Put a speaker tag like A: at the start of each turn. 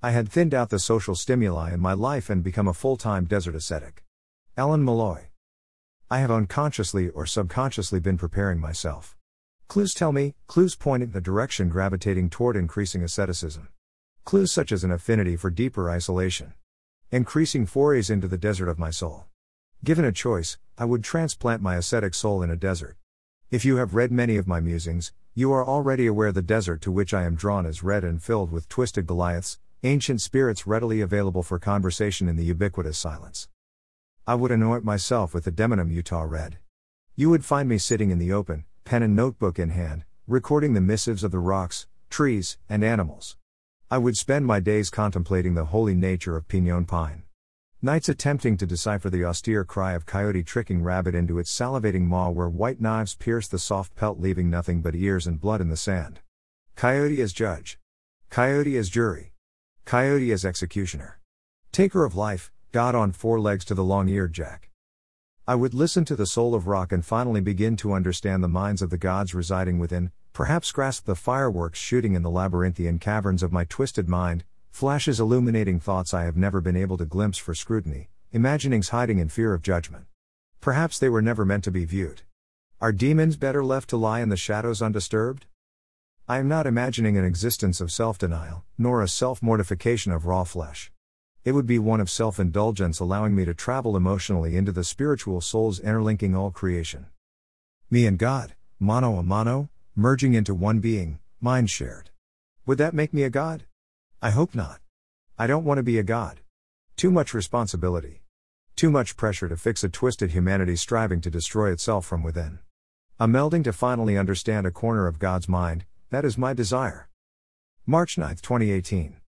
A: I had thinned out the social stimuli in my life and become a full time desert ascetic. Alan Malloy. I have unconsciously or subconsciously been preparing myself. Clues tell me, clues point in the direction gravitating toward increasing asceticism. Clues such as an affinity for deeper isolation. Increasing forays into the desert of my soul. Given a choice, I would transplant my ascetic soul in a desert. If you have read many of my musings, you are already aware the desert to which I am drawn is red and filled with twisted Goliaths, ancient spirits readily available for conversation in the ubiquitous silence. I would anoint myself with the Demonum Utah Red. You would find me sitting in the open, pen and notebook in hand, recording the missives of the rocks, trees, and animals. I would spend my days contemplating the holy nature of pinon pine. Nights attempting to decipher the austere cry of coyote tricking rabbit into its salivating maw where white knives pierce the soft pelt leaving nothing but ears and blood in the sand. Coyote as judge. Coyote as jury. Coyote as executioner. Taker of life, God on four legs to the long eared jack. I would listen to the soul of rock and finally begin to understand the minds of the gods residing within, perhaps grasp the fireworks shooting in the labyrinthian caverns of my twisted mind, flashes illuminating thoughts I have never been able to glimpse for scrutiny, imaginings hiding in fear of judgment. Perhaps they were never meant to be viewed. Are demons better left to lie in the shadows undisturbed? I am not imagining an existence of self denial, nor a self mortification of raw flesh. It would be one of self indulgence, allowing me to travel emotionally into the spiritual souls interlinking all creation. Me and God, mano a mano, merging into one being, mind shared. Would that make me a God? I hope not. I don't want to be a God. Too much responsibility. Too much pressure to fix a twisted humanity striving to destroy itself from within. A melding to finally understand a corner of God's mind, that is my desire. March 9, 2018.